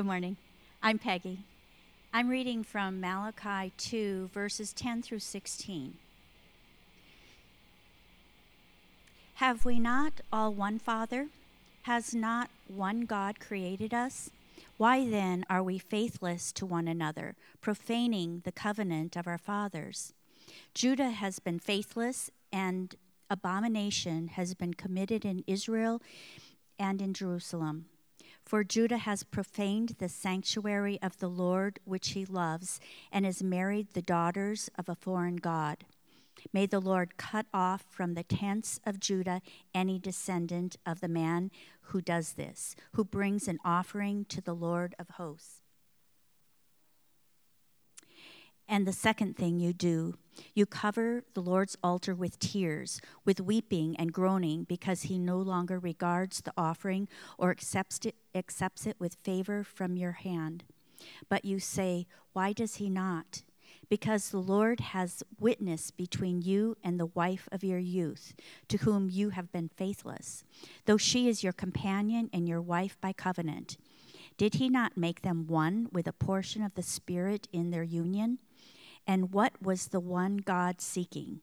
Good morning. I'm Peggy. I'm reading from Malachi 2, verses 10 through 16. Have we not all one Father? Has not one God created us? Why then are we faithless to one another, profaning the covenant of our fathers? Judah has been faithless, and abomination has been committed in Israel and in Jerusalem. For Judah has profaned the sanctuary of the Lord which he loves, and has married the daughters of a foreign God. May the Lord cut off from the tents of Judah any descendant of the man who does this, who brings an offering to the Lord of hosts. And the second thing you do, you cover the Lord's altar with tears, with weeping and groaning, because he no longer regards the offering or accepts it, accepts it with favor from your hand. But you say, Why does he not? Because the Lord has witness between you and the wife of your youth, to whom you have been faithless, though she is your companion and your wife by covenant. Did he not make them one with a portion of the Spirit in their union? And what was the one God seeking?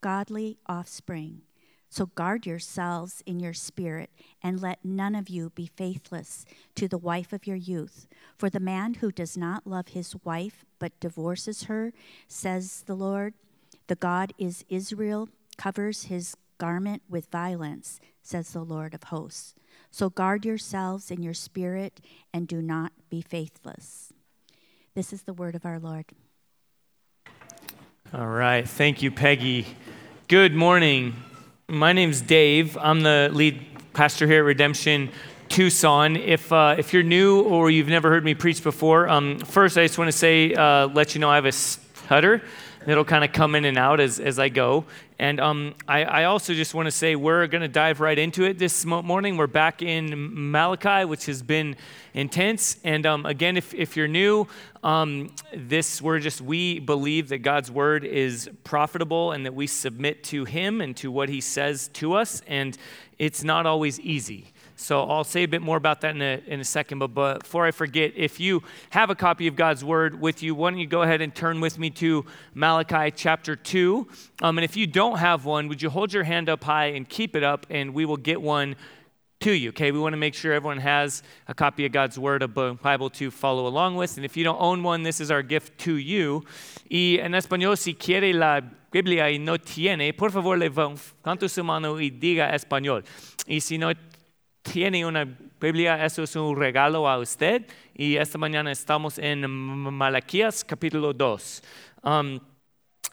Godly offspring. So guard yourselves in your spirit, and let none of you be faithless to the wife of your youth. For the man who does not love his wife, but divorces her, says the Lord, the God is Israel, covers his garment with violence, says the Lord of hosts. So guard yourselves in your spirit, and do not be faithless. This is the word of our Lord. All right. Thank you, Peggy. Good morning. My name's Dave. I'm the lead pastor here at Redemption Tucson. If, uh, if you're new or you've never heard me preach before, um, first I just want to say, uh, let you know I have a stutter that'll kind of come in and out as, as I go. And um, I, I, also just want to say we're going to dive right into it this morning. We're back in Malachi, which has been intense. And um, again, if, if you're new, um, this we're just we believe that God's word is profitable and that we submit to Him and to what He says to us. And it's not always easy. So I'll say a bit more about that in a, in a second. But, before I forget, if you have a copy of God's Word with you, why don't you go ahead and turn with me to Malachi chapter 2? Um, and if you don't have one, would you hold your hand up high and keep it up, and we will get one to you, okay? We want to make sure everyone has a copy of God's Word, a Bible to follow along with. And if you don't own one, this is our gift to you. Y en español, si quiere la Biblia y no tiene, por favor, levante su mano y diga español. Y si no tiene una Biblia, eso es un regalo a usted. Y esta mañana estamos en Malaquías capítulo 2. Um,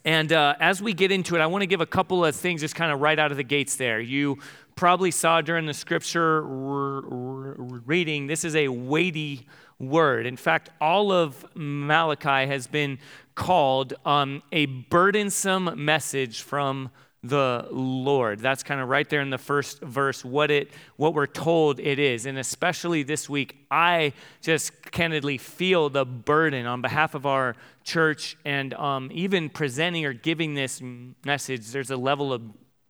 and uh, as we get into it, I want to give a couple of things just kind of right out of the gates there. You probably saw during the scripture reading, this is a weighty word. In fact, all of Malachi has been called um, a burdensome message from the Lord. That's kind of right there in the first verse what it what we're told it is. And especially this week, I just candidly feel the burden on behalf of our church and um, even presenting or giving this message. There's a level of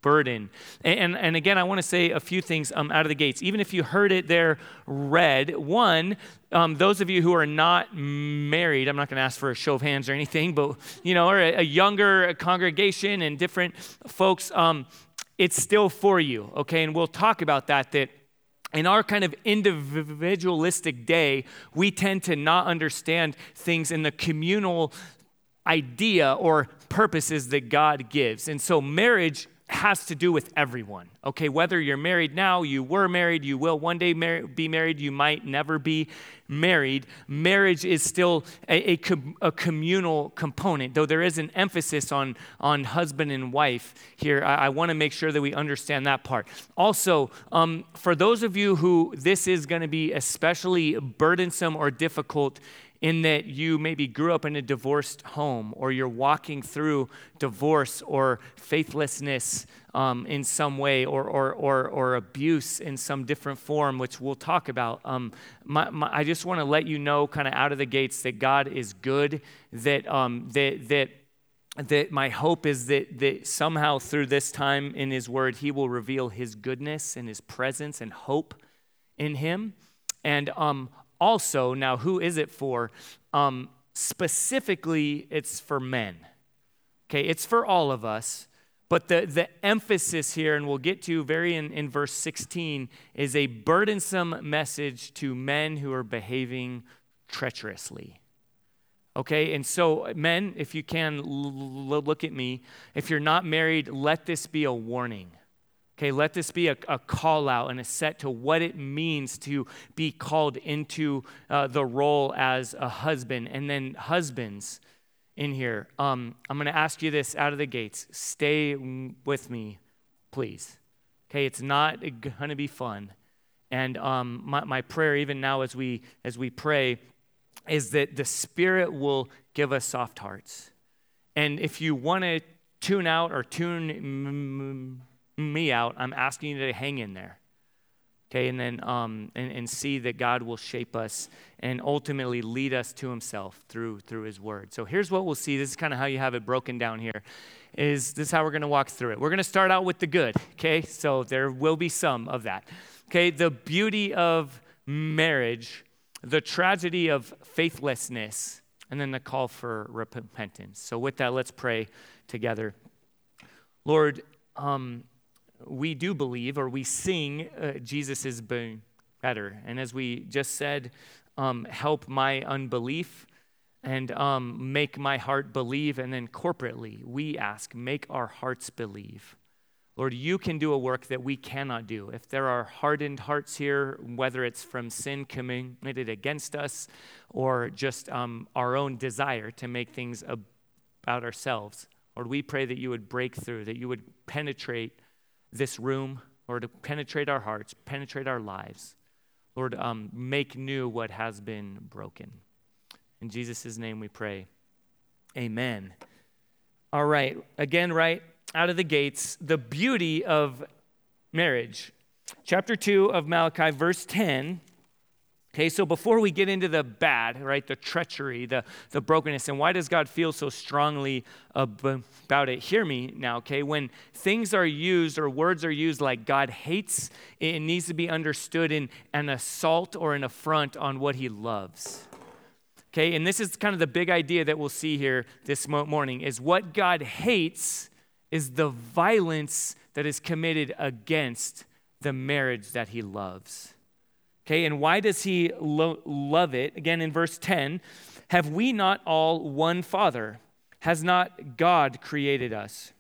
burden. And, and again, I want to say a few things um, out of the gates. Even if you heard it there read, one, um, those of you who are not married, I'm not going to ask for a show of hands or anything, but you know, or a, a younger congregation and different folks, um, it's still for you, okay? And we'll talk about that. That in our kind of individualistic day, we tend to not understand things in the communal idea or purposes that God gives. And so marriage has to do with everyone. Okay, whether you're married now, you were married, you will one day mar- be married, you might never be married. Marriage is still a, a, com- a, communal component, though there is an emphasis on, on husband and wife here. I, I want to make sure that we understand that part. Also, um, for those of you who this is going to be especially burdensome or difficult, in that you maybe grew up in a divorced home or you're walking through divorce or faithlessness um, in some way or, or, or, or, abuse in some different form, which we'll talk about. Um, my, my, I just want to let you know, kind of out of the gates, that God is good, that, um, that, that that my hope is that, that somehow through this time in his word he will reveal his goodness and his presence and hope in him and um, also, now who is it for? Um, specifically, it's for men. Okay, it's for all of us. But the, the emphasis here, and we'll get to very in, in verse 16, is a burdensome message to men who are behaving treacherously. Okay, and so, men, if you can l- look at me, if you're not married, let this be a warning. Okay, let this be a, a call out and a set to what it means to be called into uh, the role as a husband. And then, husbands in here, um, I'm going to ask you this out of the gates. Stay with me, please. Okay, it's not going to be fun. And um, my, my prayer, even now as we as we pray, is that the Spirit will give us soft hearts. And if you want to tune out or tune me out, I'm asking you to hang in there. Okay, and then um, and, and see that God will shape us and ultimately lead us to Himself through through His Word. So here's what we'll see. This is kind of how you have it broken down here. Is this how we're going to walk through it? We're going to start out with the good. Okay, so there will be some of that. Okay, the beauty of marriage, the tragedy of faithlessness, and then the call for repentance. So with that, let's pray together. Lord, um, we do believe or we sing uh, Jesus is better. And as we just said, um, help my unbelief and um, make my heart believe. And then corporately, we ask, make our hearts believe. Lord, you can do a work that we cannot do. If there are hardened hearts here, whether it's from sin committed against us or just um, our own desire to make things about ourselves, Lord, we pray that you would break through, that you would penetrate this room, or to penetrate our hearts, penetrate our lives. Lord, um, make new what has been broken. In Jesus' name we pray. Amen. All right, again, right out of the gates, the beauty of marriage. Chapter 2 of Malachi, verse 10 Okay, so before we get into the bad, right, the treachery, the, the brokenness, and why does God feel so strongly about it? Hear me now, okay? When things are used or words are used like God hates, it needs to be understood in an assault or an affront on what he loves. Okay, and this is kind of the big idea that we'll see here this morning is what God hates is the violence that is committed against the marriage that he loves. Okay, and why does he lo- love it? Again, in verse 10, have we not all one Father? Has not God created us?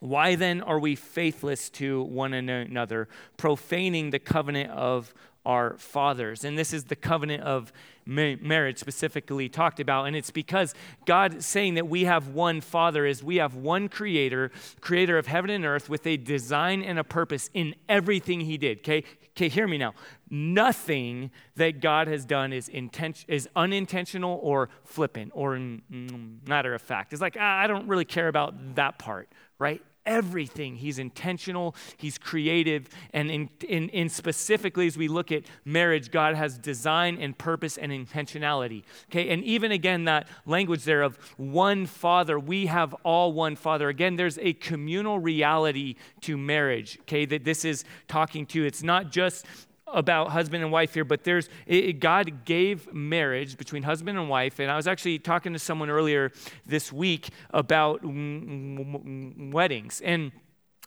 Why then are we faithless to one another, profaning the covenant of our fathers? And this is the covenant of marriage specifically talked about. And it's because God saying that we have one Father is we have one Creator, Creator of heaven and earth, with a design and a purpose in everything He did. Okay, okay, hear me now. Nothing that God has done is inten- is unintentional or flippant or matter of fact. It's like ah, I don't really care about that part, right? Everything. He's intentional, he's creative, and in, in, in, specifically as we look at marriage, God has design and purpose and intentionality. Okay, and even again, that language there of one father, we have all one father. Again, there's a communal reality to marriage, okay, that this is talking to. It's not just about husband and wife here, but there's it, God gave marriage between husband and wife, and I was actually talking to someone earlier this week about weddings and.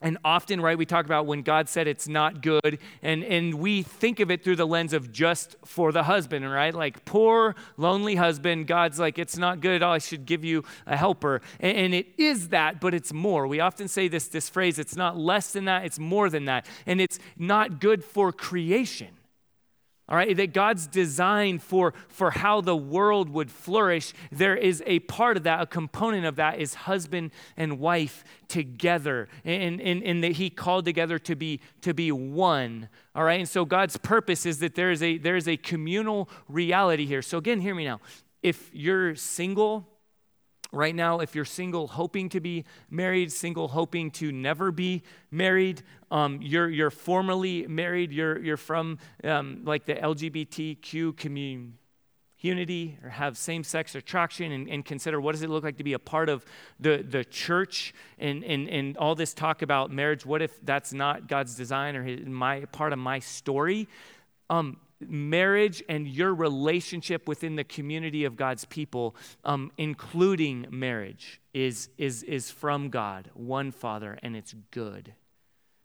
And often, right, we talk about when God said it's not good, and, and we think of it through the lens of just for the husband, right? Like, poor, lonely husband, God's like, it's not good all, I should give you a helper. And, and it is that, but it's more. We often say this, this phrase, it's not less than that, it's more than that. And it's not good for creation. All right, that God's design for, for how the world would flourish, there is a part of that, a component of that is husband and wife together. And, and, and that he called together to be, to be one. All right, and so God's purpose is that there is, a, there is a communal reality here. So again, hear me now. If you're single, right now, if you're single, hoping to be married, single, hoping to never be married, um, you're, you're formerly married, you're, you're from um, like the LGBTQ community, or have same sex attraction, and, and, consider what does it look like to be a part of the, the church and, and, and all this talk about marriage. What if that's not God's design or his, my part of my story? Um, marriage and your relationship within the community of God's people, um, including marriage, is, is, is from God, one Father, and it's good.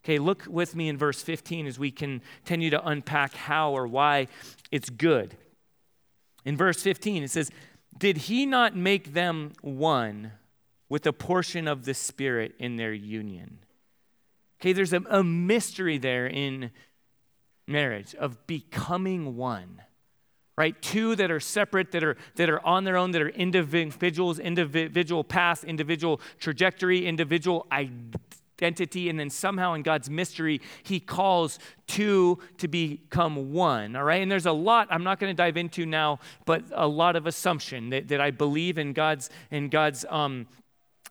Okay, look with me in verse 15 as we continue to unpack how or why it's good. In verse 15, it says, Did he not make them one with a portion of the Spirit in their union? Okay, there's a, a mystery there in marriage of becoming one right? Two that are separate that are that are on their own that are individuals individual path individual trajectory individual identity and then somehow in god's mystery he calls two to become one all right? And there's a lot i'm not going to dive into now but a lot of assumption that, that i believe in god's in god's um,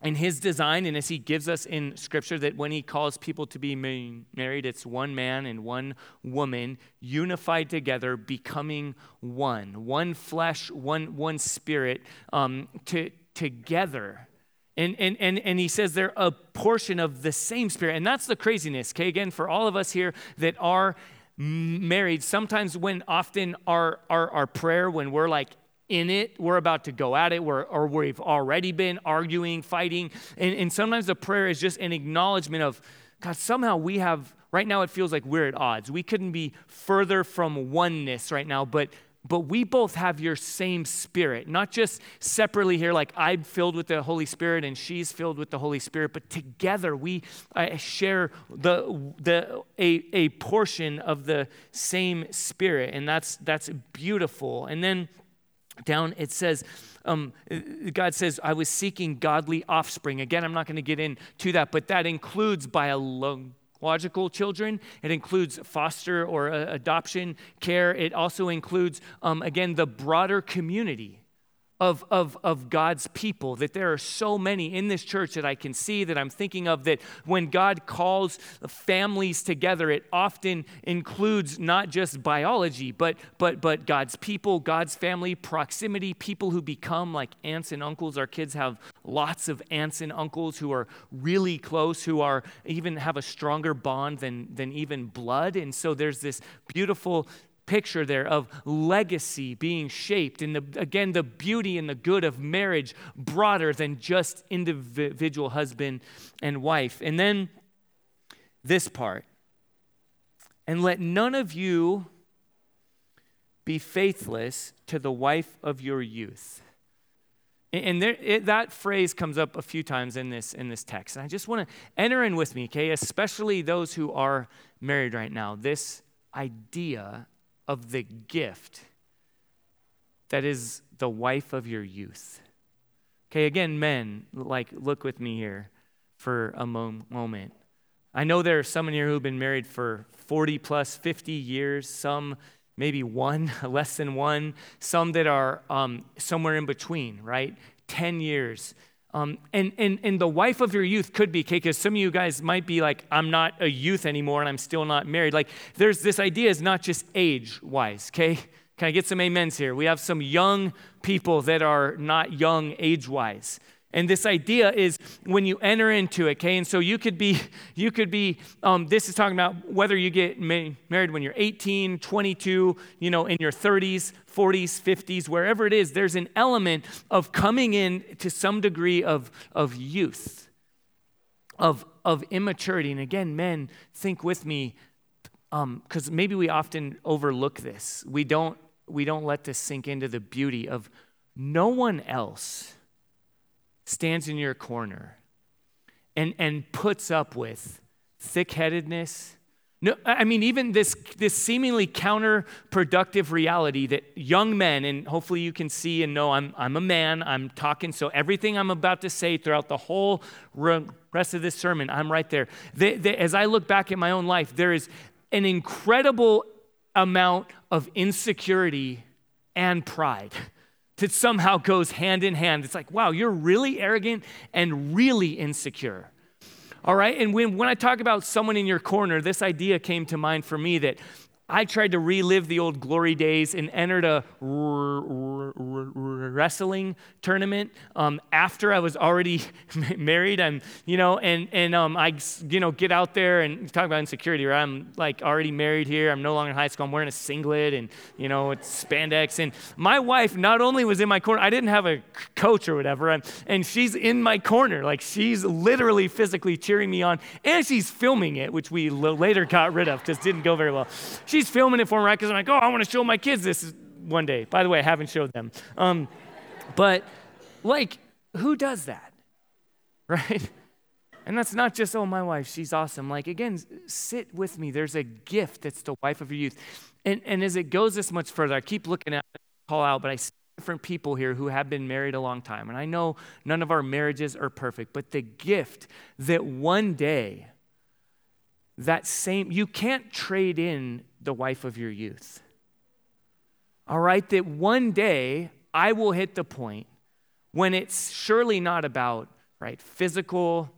in his design and as he gives us in scripture that when he calls people to be married it's one man and one woman unified together becoming one one flesh one one spirit um, to, together. And, and, and, and he says they're a portion of the same spirit. And that's the craziness okay again for all of us here that are married sometimes when often our, our, our prayer when we're like in it. We're about to go at it, we're, or we've already been arguing, fighting. And, and sometimes the prayer is just an acknowledgement of, God, somehow we have, right now it feels like we're at odds. We couldn't be further from oneness right now, but but we both have your same spirit, not just separately here, like I'm filled with the Holy Spirit and she's filled with the Holy Spirit, but together we uh, share the, the, a, a portion of the same spirit, and that's, that's beautiful. And then down it says um, god says i was seeking godly offspring. Again i'm not going to get into that but that includes biological children. It includes foster or uh, adoption care. It also includes um, again the broader community of, of, of God's people, that there are so many in this church that I can see that I'm thinking of that when God calls families together, it often includes not just biology, but, but, but God's people, God's family, proximity, people who become like aunts and uncles. Our kids have lots of aunts and uncles who are really close, who are even have a stronger bond than, than even blood. And so there's this beautiful picture there of legacy being shaped and the, again the beauty and the good of marriage broader than just individual husband and wife. And then this part. And let none of you be faithless to the wife of your youth. And there, it, that phrase comes up a few times in this in this text. And i just want to enter in with me okay especially those who are married right now this idea of the gift that is the wife of your youth. Okay, again, men, like, look with me here for a mo- moment. I know there are some in here who've been married for 40 plus, 50 years, some maybe one, less than one, some that are um, somewhere in between, right? 10 years, um, and, and, and the wife of your youth could be, okay, because some of you guys might be like, I'm not a youth anymore and I'm still not married. Like, there's this idea is not just age wise, okay? Can I get some amens here? We have some young people that are not young age wise. And this idea is when you enter into it, okay? And so you could be, you could be, um, this is talking about whether you get ma- married when you're 18, 22, you know, in your 30s, 40s, 50s, wherever it is, there's an element of coming in to some degree of, of youth, of, of immaturity. And again, men, think with me, because um, maybe we often overlook this. We don't, we don't let this sink into the beauty of no one else stands in your corner and, and puts up with thick headedness. No, I mean, even this, this seemingly counterproductive reality that young men, and hopefully you can see and know I'm, I'm a man, I'm talking, so everything I'm about to say throughout the whole rest of this sermon, I'm right there. They, they, as I look back at my own life, there is an incredible amount of insecurity and pride that somehow goes hand in hand. It's like, wow, you're really arrogant and really insecure. All right, and when, when I talk about someone in your corner, this idea came to mind for me that I tried to relive the old glory days and entered a wrestling tournament um, after I was already married. And, you know, and, and um, I, you know, get out there and talk about insecurity, right? I'm like already married here. I'm no longer in high school. I'm wearing a singlet and, you know, it's spandex. And my wife not only was in my corner, I didn't have a coach or whatever, and, and she's in my corner. Like she's literally physically cheering me on. And she's filming it, which we later got rid of because didn't go very well. She's filming it for me, right? Because I'm like, oh, I want to show my kids this one day. By the way, I haven't showed them. Um, but like, who does that? Right? And that's not just, oh, my wife, she's awesome. Like, again, sit with me. There's a gift that's the wife of your youth. And, and as it goes this much further, I keep looking at call out, but I see different people here who have been married a long time. And I know none of our marriages are perfect, but the gift that one day, that same, you can't trade in the wife of your youth. All right, that one day I will hit the point when it's surely not about, right, physical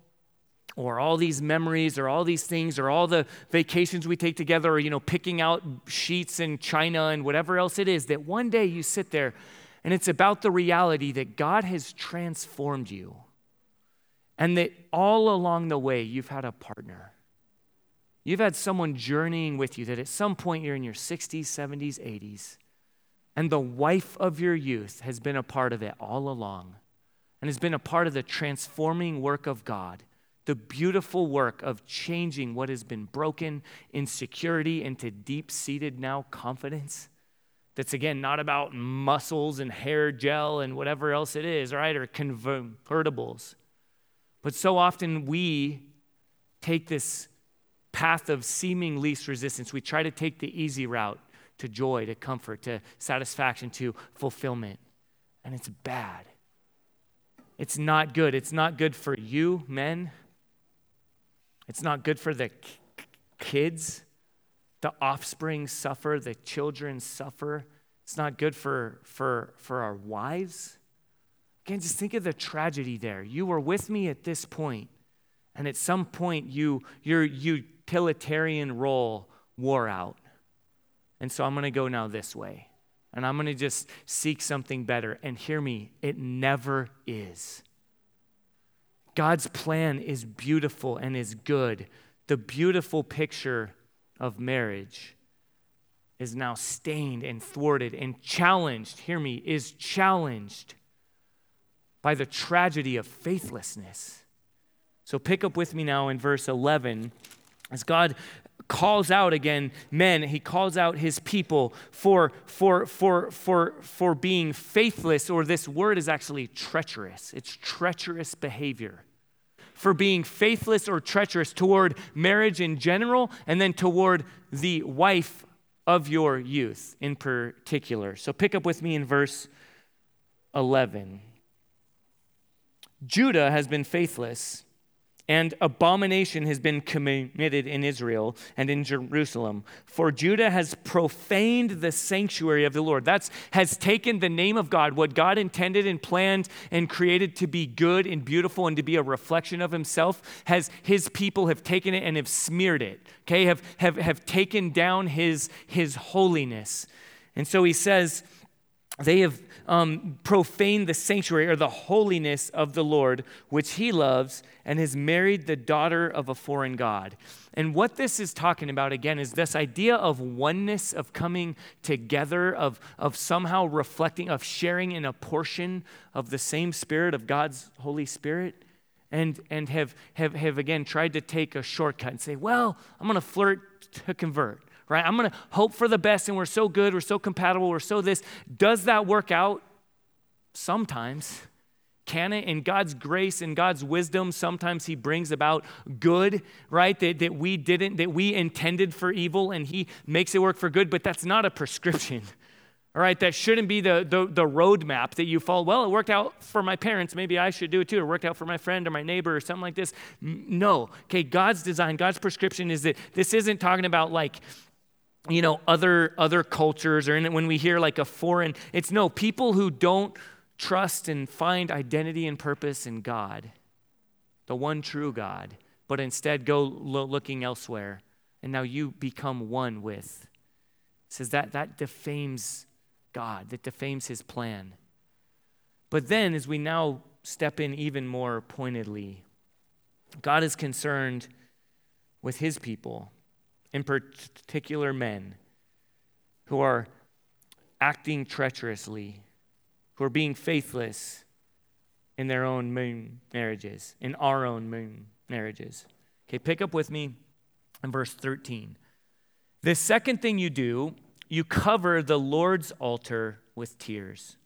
or all these memories or all these things or all the vacations we take together or you know picking out sheets in china and whatever else it is that one day you sit there and it's about the reality that god has transformed you and that all along the way you've had a partner You've had someone journeying with you that at some point you're in your 60s, 70s, 80s, and the wife of your youth has been a part of it all along and has been a part of the transforming work of God, the beautiful work of changing what has been broken insecurity into deep seated now confidence. That's again not about muscles and hair gel and whatever else it is, right? Or convertibles. But so often we take this path of seeming least resistance. We try to take the easy route to joy, to comfort, to satisfaction, to fulfillment. And it's bad. It's not good. It's not good for you, men. It's not good for the kids. The offspring suffer, the children suffer. It's not good for, for, for our wives. Again, just think of the tragedy there. You were with me at this point, and at some point you, you're, you utilitarian role wore out. And so I'm going to go now this way. And I'm going to just seek something better. And hear me, it never is. God's plan is beautiful and is good. The beautiful picture of marriage is now stained and thwarted and challenged, hear me, is challenged by the tragedy of faithlessness. So pick up with me now in verse 11 as God calls out again men, he calls out his people for, for, for, for, for being faithless, or this word is actually treacherous. It's treacherous behavior. For being faithless or treacherous toward marriage in general, and then toward the wife of your youth in particular. So pick up with me in verse 11. Judah has been faithless and abomination has been committed in Israel and in Jerusalem. For Judah has profaned the sanctuary of the Lord. That's has taken the name of God, what God intended and planned and created to be good and beautiful and to be a reflection of himself, has his people have taken it and have smeared it. Okay, have have, have taken down his his holiness. And so he says, they have um, profaned the sanctuary or the holiness of the Lord, which he loves, and has married the daughter of a foreign God. And what this is talking about, again, is this idea of oneness, of coming together, of, of somehow reflecting, of sharing in a portion of the same Spirit, of God's Holy Spirit. And, and have, have, have again tried to take a shortcut and say, well, I'm going to flirt to convert right? I'm going to hope for the best and we're so good, we're so compatible, we're so this. Does that work out? Sometimes. Can it? In God's grace and God's wisdom, sometimes He brings about good, right? That, that we didn't, that we intended for evil and He makes it work for good, but that's not a prescription. All right, that shouldn't be the, the, the roadmap that you follow. Well, it worked out for my parents. Maybe I should do it too. It worked out for my friend or my neighbor or something like this. No. Okay, God's design, God's prescription is that this isn't talking about like you know other other cultures or in, when we hear like a foreign it's no people who don't trust and find identity and purpose in god the one true god but instead go lo- looking elsewhere and now you become one with says that that defames God, that defames his plan. But then, as we now step in even more pointedly, God is concerned with his people, in particular men, who are acting treacherously, who are being faithless in their own moon marriages, in our own moon marriages. Okay, pick up with me in verse 13. The second thing you do, you cover the Lord's altar with tears,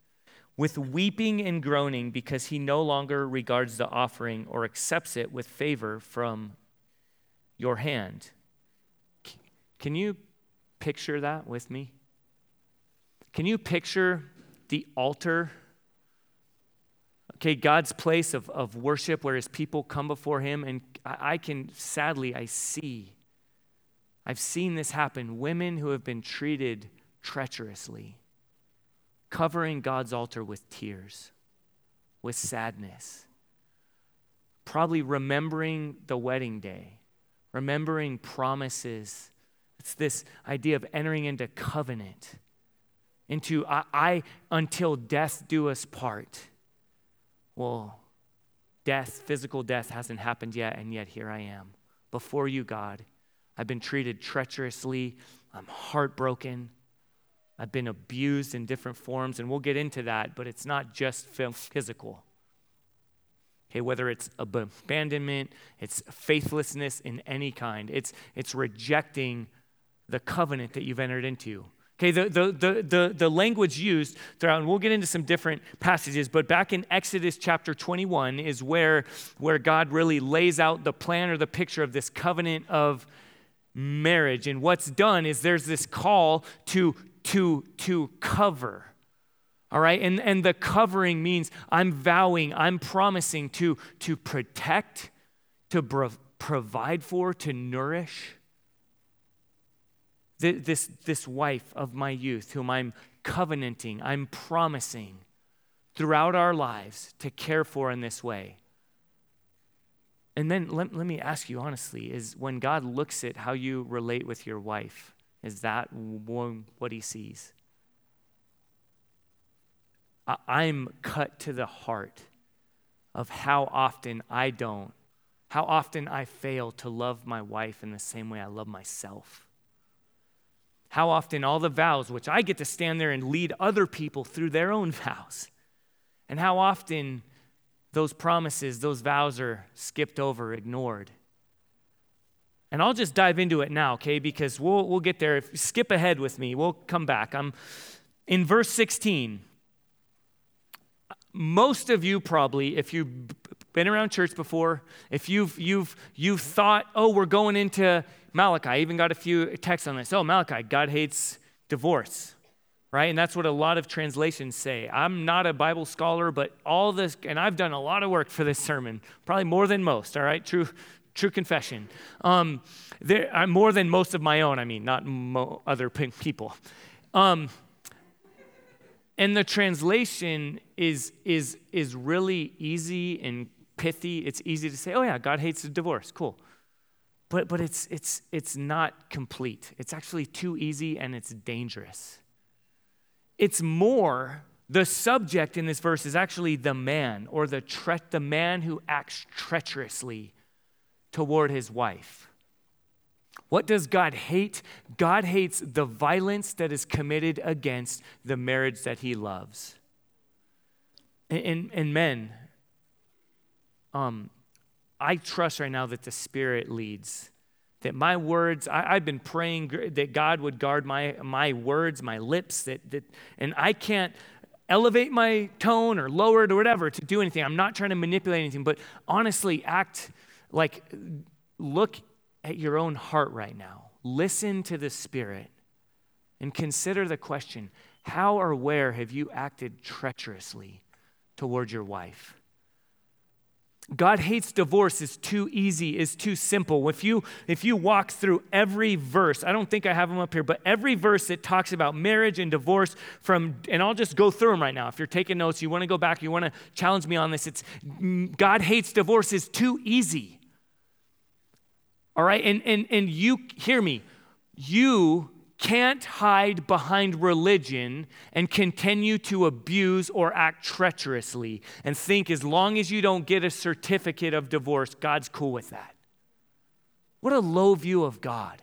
with weeping and groaning, because he no longer regards the offering or accepts it with favor from your hand. Can you picture that with me? Can you picture the altar? Okay, God's place of, of worship where his people come before him. And I, I can, sadly, I see, I've seen this happen. Women who have been treated treacherously, covering God's altar with tears, with sadness, probably remembering the wedding day, remembering promises. It's this idea of entering into covenant, into I, I until death do us part well, death, physical death, hasn't happened yet, and yet here I am before you, God. I've been treated treacherously. I'm heartbroken. I've been abused in different forms, and we'll get into that, but it's not just physical. Okay, whether it's abandonment, it's faithlessness in any kind, it's, it's rejecting the covenant that you've entered into. Okay, the, the, the, the, the language used throughout, and we'll get into some different passages, but back in Exodus chapter 21 is where, where God really lays out the plan or the picture of this covenant of marriage. And what's done is there's this call to, to, to cover. All right, and, and the covering means I'm vowing, I'm promising to, to protect, to bro- provide for, to nourish this, this wife of my youth, whom I'm covenanting, I'm promising throughout our lives to care for in this way. And then let, let me ask you honestly is when God looks at how you relate with your wife, is that what he sees? I'm cut to the heart of how often I don't, how often I fail to love my wife in the same way I love myself how often all the vows, which I get to stand there and lead other people through their own vows, and how often those promises, those vows are skipped over, ignored. And I'll just dive into it now, okay? Because we'll, we'll get there. If skip ahead with me, we'll come back. I'm in verse 16. Most of you probably, if you've been around church before, if you've you've you've thought, oh, we're going into Malachi. I even got a few texts on this. Oh, Malachi, God hates divorce, right? And that's what a lot of translations say. I'm not a Bible scholar, but all this, and I've done a lot of work for this sermon, probably more than most, all right? True, true confession. Um, there, I'm more than most of my own, I mean, not mo- other people. Um, and the translation is, is, is really easy and pithy. It's easy to say, oh, yeah, God hates divorce. Cool but, but it's, it's, it's not complete. It's actually too easy and it's dangerous. It's more, the subject in this verse is actually the man or the, tre- the man who acts treacherously toward his wife. What does God hate? God hates the violence that is committed against the marriage that he loves. And, and men, um, I trust right now that the Spirit leads. That my words, I, have been praying that God would guard my, my words, my lips, that, that, and I can't elevate my tone or lower it or whatever to do anything. I'm not trying to manipulate anything, but honestly, act like look at your own heart right now. Listen to the Spirit and consider the question how or where have you acted treacherously toward your wife? God hates divorce is too easy, is too simple. If you if you walk through every verse, I don't think I have them up here, but every verse that talks about marriage and divorce from and I'll just go through them right now. If you're taking notes, you want to go back, you want to challenge me on this, it's God hates divorce is too easy. All right? And and and you hear me. You can't hide behind religion and continue to abuse or act treacherously and think as long as you don't get a certificate of divorce, God's cool with that. What a low view of God.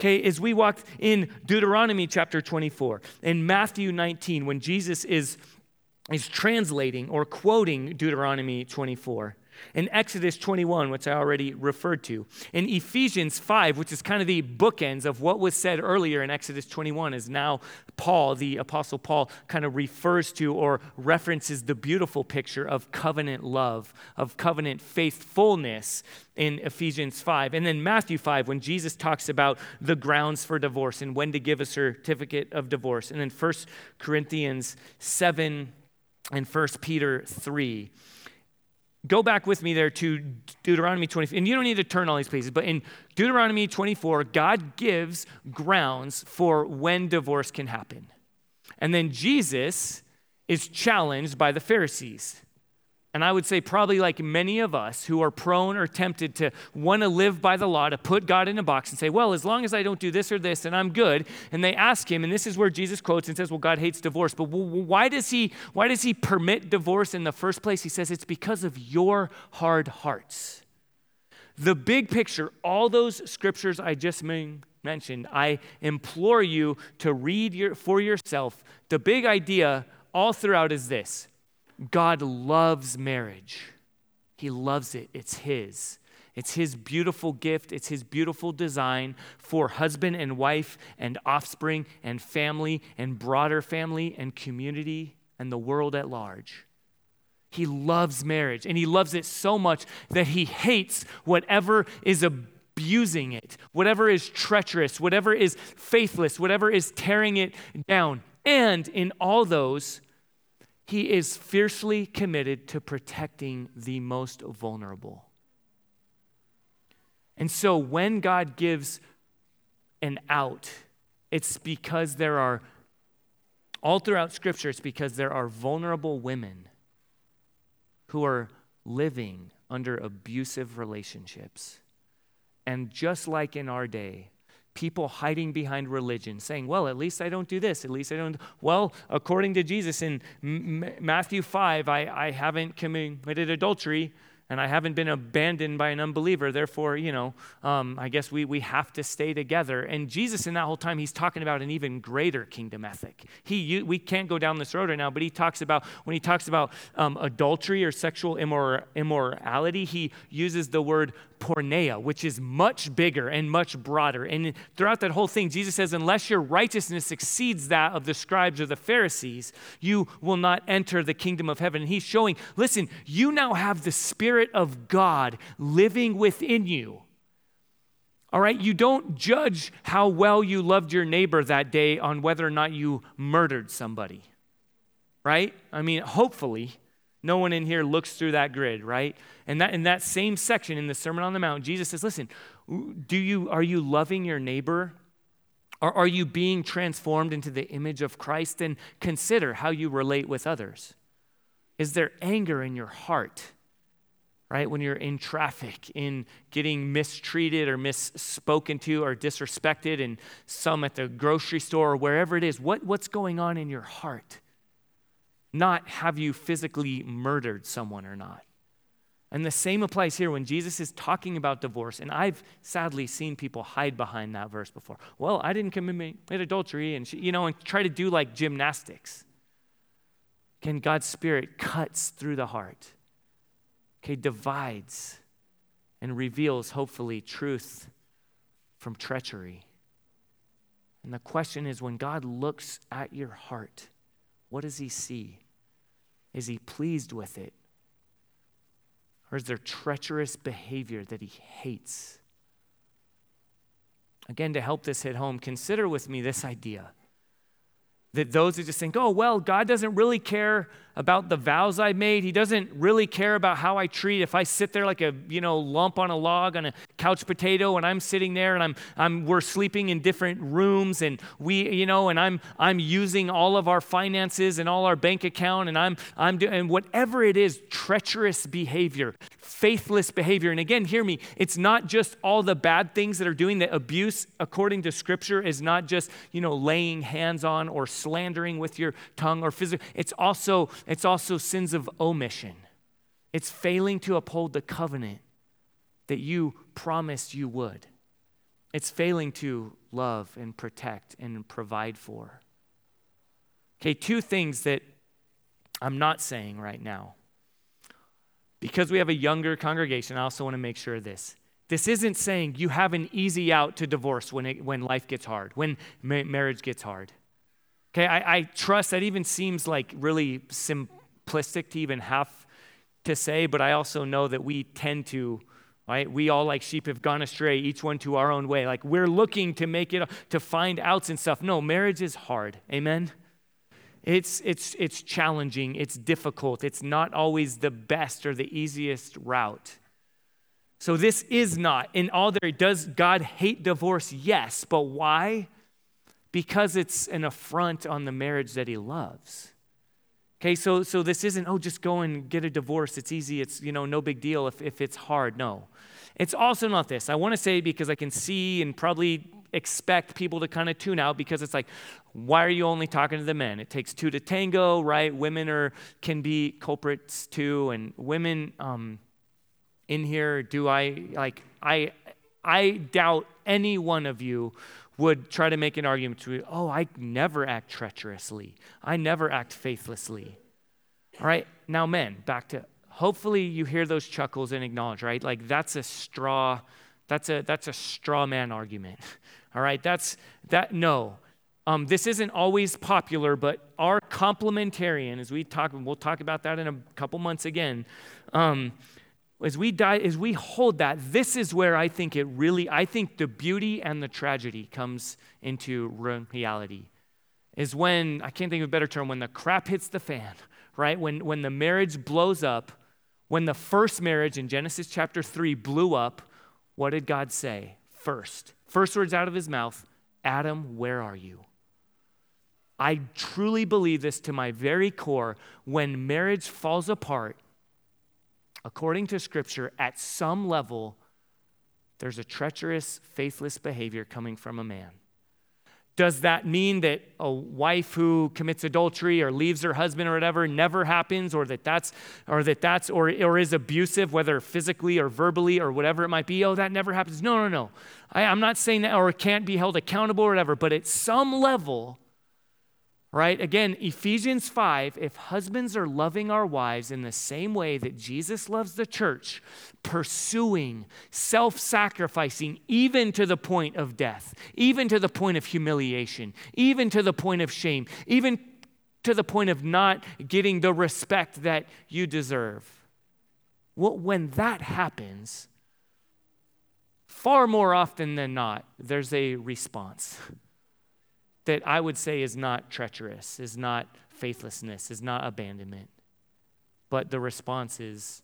Okay, as we walk in Deuteronomy chapter 24, in Matthew 19, when Jesus is, is translating or quoting Deuteronomy 24, in Exodus 21, which I already referred to, in Ephesians 5, which is kind of the bookends of what was said earlier in Exodus 21, is now Paul, the Apostle Paul, kind of refers to or references the beautiful picture of covenant love, of covenant faithfulness in Ephesians 5. And then Matthew 5, when Jesus talks about the grounds for divorce and when to give a certificate of divorce. And then 1 Corinthians 7 and 1 Peter 3 go back with me there to Deuteronomy 24. And you don't need to turn all these places, but in Deuteronomy 24, God gives grounds for when divorce can happen. And then Jesus is challenged by the Pharisees. And I would say, probably like many of us who are prone or tempted to want to live by the law, to put God in a box and say, well, as long as I don't do this or this, and I'm good. And they ask him, and this is where Jesus quotes and says, well, God hates divorce. But why does he, why does he permit divorce in the first place? He says, it's because of your hard hearts. The big picture, all those scriptures I just mentioned, I implore you to read your, for yourself. The big idea all throughout is this God loves marriage. He loves it. It's His. It's His beautiful gift. It's His beautiful design for husband and wife and offspring and family and broader family and community and the world at large. He loves marriage and He loves it so much that He hates whatever is abusing it, whatever is treacherous, whatever is faithless, whatever is tearing it down. And in all those, he is fiercely committed to protecting the most vulnerable. And so when God gives an out, it's because there are, all throughout Scripture, it's because there are vulnerable women who are living under abusive relationships. And just like in our day, people hiding behind religion, saying, well, at least I don't do this, at least I don't. Well, according to Jesus in M- Matthew 5, I, I haven't committed adultery and I haven't been abandoned by an unbeliever. Therefore, you know, um, I guess we, we have to stay together. And Jesus, in that whole time, he's talking about an even greater kingdom ethic. He, we can't go down this road right now, but he talks about, when he talks about um, adultery or sexual immor- immorality, he uses the word porneia, which is much bigger and much broader. And throughout that whole thing, Jesus says, unless your righteousness exceeds that of the scribes or the Pharisees, you will not enter the kingdom of heaven. And he's showing, listen, you now have the Spirit of God living within you. All right, you don't judge how well you loved your neighbor that day on whether or not you murdered somebody, right? I mean, hopefully, no one in here looks through that grid, right? And that in that same section in the Sermon on the Mount, Jesus says, "Listen, do you are you loving your neighbor? Or are you being transformed into the image of Christ? And consider how you relate with others. Is there anger in your heart? Right? When you're in traffic, in getting mistreated or misspoken to or disrespected, and some at the grocery store or wherever it is, what, what's going on in your heart? Not have you physically murdered someone or not. And the same applies here when Jesus is talking about divorce. And I've sadly seen people hide behind that verse before. Well, I didn't commit adultery, and you know, and try to do like gymnastics. Can God's Spirit cuts through the heart, okay, divides and reveals, hopefully, truth from treachery. And the question is when God looks at your heart, what does he see? Is he pleased with it? Or is there treacherous behavior that he hates? Again, to help this hit home, consider with me this idea that those who just think, oh, well, God doesn't really care about the vows I made. He doesn't really care about how I treat. If I sit there like a, you know, lump on a log on a couch potato and I'm sitting there and I'm, I'm we're sleeping in different rooms and we, you know, and I'm, I'm using all of our finances and all our bank account and I'm, I'm doing, whatever it is, treacherous behavior, faithless behavior. And again, hear me, it's not just all the bad things that are doing that abuse, according to scripture, is not just, you know, laying hands on or slandering with your tongue or physical. It's also, it's also sins of omission. It's failing to uphold the covenant that you promised you would. It's failing to love and protect and provide for. Okay, two things that I'm not saying right now. Because we have a younger congregation, I also want to make sure this. This isn't saying you have an easy out to divorce when, it, when life gets hard, when ma- marriage gets hard. Okay, I, I trust that even seems like really simplistic to even have to say, but I also know that we tend to right? We all like sheep have gone astray each one to our own way. Like we're looking to make it to find outs and stuff. No marriage is hard. Amen? It's, it's, it's challenging, it's difficult, it's not always the best or the easiest route. So, this is not, in all there, does God hate divorce? Yes, but why? Because it's an affront on the marriage that He loves. Okay, so, so this isn't, oh, just go and get a divorce. It's easy. It's, you know, no big deal if, if it's hard. No. It's also not this. I want to say because I can see and probably expect people to kind of tune out because it's like, why are you only talking to the men? It takes two to tango, right? Women are can be culprits too, and women um, in here. Do I like I? I doubt any one of you would try to make an argument to, oh, I never act treacherously. I never act faithlessly. All right, now, men, back to hopefully you hear those chuckles and acknowledge, right? Like that's a straw, that's a that's a straw man argument. All right, that's that. No, um, this isn't always popular, but our complementarian, as we talk, we'll talk about that in a couple months again. Um, as we die, as we hold that, this is where I think it really, I think the beauty and the tragedy comes into reality. Is when I can't think of a better term, when the crap hits the fan, right? When when the marriage blows up, when the first marriage in Genesis chapter three blew up, what did God say first? First words out of his mouth Adam, where are you? I truly believe this to my very core. When marriage falls apart, according to Scripture, at some level, there's a treacherous, faithless behavior coming from a man. Does that mean that a wife who commits adultery or leaves her husband or whatever never happens or that that's or that that's or, or is abusive, whether physically or verbally or whatever it might be? Oh, that never happens. No, no, no. I, I'm not saying that or can't be held accountable or whatever, but at some level, right? Again, Ephesians 5 if husbands are loving our wives in the same way that Jesus loves the church, pursuing, self sacrificing, even to the point of death, even to the point of humiliation, even to the point of shame, even to the point of not getting the respect that you deserve. Well, when that happens, far more often than not, there's a response that I would say is not treacherous, is not faithlessness, is not abandonment. But the response is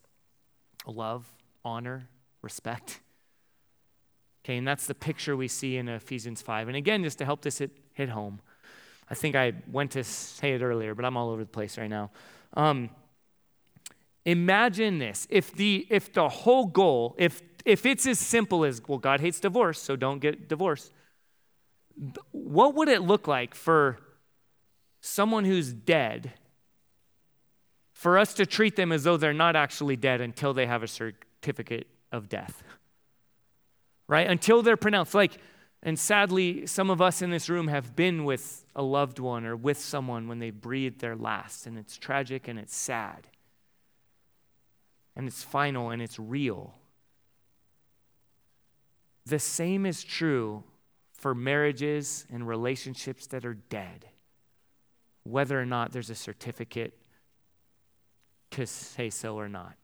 love, honor, respect. Okay, and that's the picture we see in Ephesians 5. And again, just to help this hit, hit home, I think I went to say it earlier, but I'm all over the place right now. Um, imagine this if the if the whole goal if if it's as simple as well god hates divorce so don't get divorced what would it look like for someone who's dead for us to treat them as though they're not actually dead until they have a certificate of death? Right? Until they're pronounced. Like, and sadly, some of us in this room have been with a loved one or with someone when they breathed their last, and it's tragic and it's sad. And it's final and it's real. The same is true for marriages and relationships that are dead, whether or not there's a certificate to say so or not.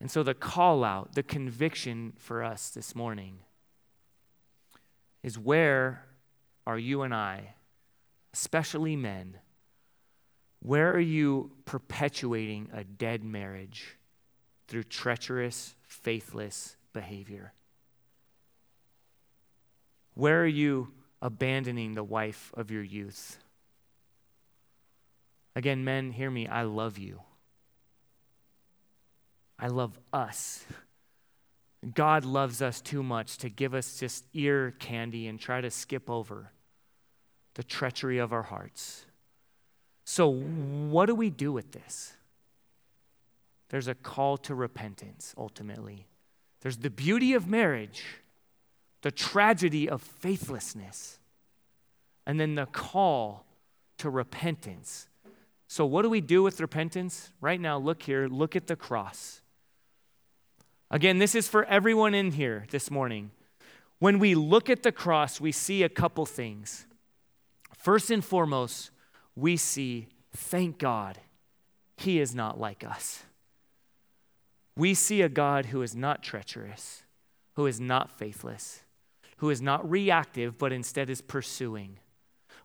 And so, the call out, the conviction for us this morning is where are you and I, especially men, where are you perpetuating a dead marriage through treacherous, faithless behavior? Where are you abandoning the wife of your youth? Again, men, hear me. I love you. I love us. God loves us too much to give us just ear candy and try to skip over the treachery of our hearts. So, what do we do with this? There's a call to repentance, ultimately. There's the beauty of marriage, the tragedy of faithlessness, and then the call to repentance. So, what do we do with repentance? Right now, look here, look at the cross. Again, this is for everyone in here this morning. When we look at the cross, we see a couple things. First and foremost, we see, thank God, He is not like us. We see a God who is not treacherous, who is not faithless, who is not reactive, but instead is pursuing.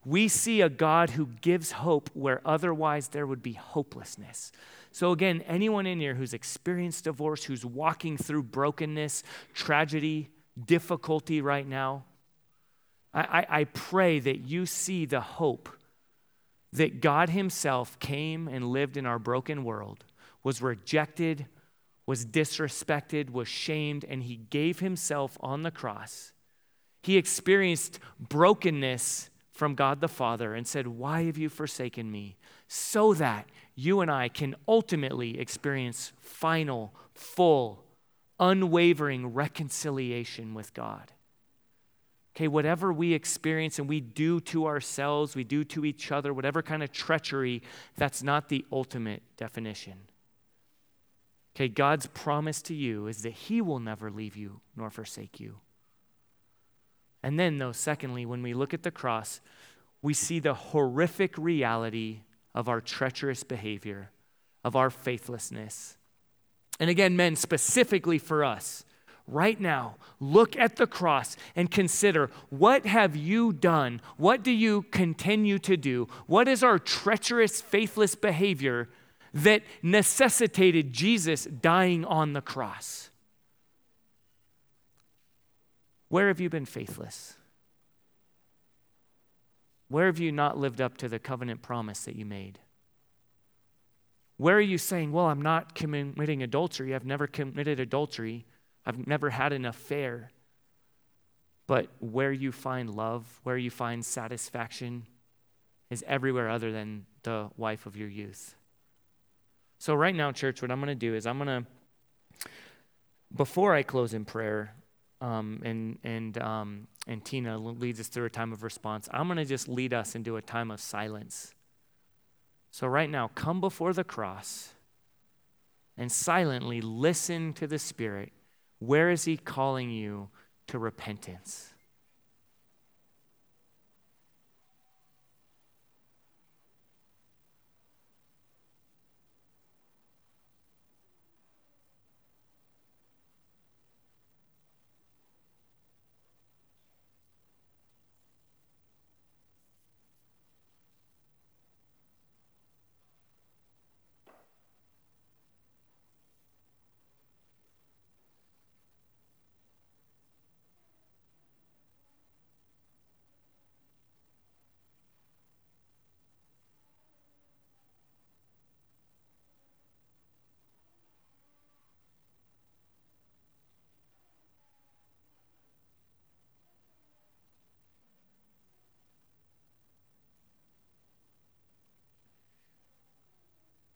We see a God who gives hope where otherwise there would be hopelessness. So, again, anyone in here who's experienced divorce, who's walking through brokenness, tragedy, difficulty right now, I, I, I pray that you see the hope that God Himself came and lived in our broken world, was rejected, was disrespected, was shamed, and He gave Himself on the cross. He experienced brokenness from God the Father and said, Why have you forsaken me? So that you and I can ultimately experience final, full, unwavering reconciliation with God. Okay, whatever we experience and we do to ourselves, we do to each other, whatever kind of treachery, that's not the ultimate definition. Okay, God's promise to you is that He will never leave you nor forsake you. And then, though, secondly, when we look at the cross, we see the horrific reality of our treacherous behavior, of our faithlessness. And again, men, specifically for us, right now, look at the cross and consider what have you done? What do you continue to do? What is our treacherous, faithless behavior that necessitated Jesus dying on the cross? Where have you been faithless? Where have you not lived up to the covenant promise that you made? Where are you saying, Well, I'm not committing adultery. I've never committed adultery. I've never had an affair. But where you find love, where you find satisfaction, is everywhere other than the wife of your youth. So, right now, church, what I'm going to do is I'm going to, before I close in prayer, um, and, and, um, and Tina leads us through a time of response, I'm going to just lead us into a time of silence. So, right now, come before the cross and silently listen to the Spirit. Where is He calling you to repentance?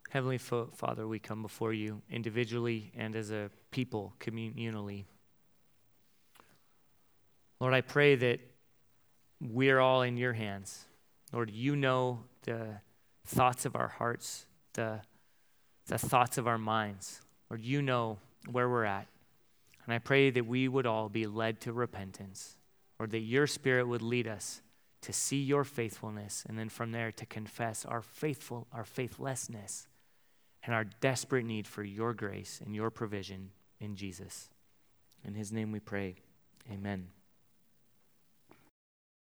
Heavenly Father, we come before you individually and as a people, communally. Lord, I pray that we're all in your hands. Lord, you know the thoughts of our hearts, the, the thoughts of our minds. Lord, you know where we're at. And I pray that we would all be led to repentance, or that your spirit would lead us to see your faithfulness, and then from there to confess our faithful, our faithlessness and our desperate need for your grace and your provision in Jesus. In his name we pray. Amen.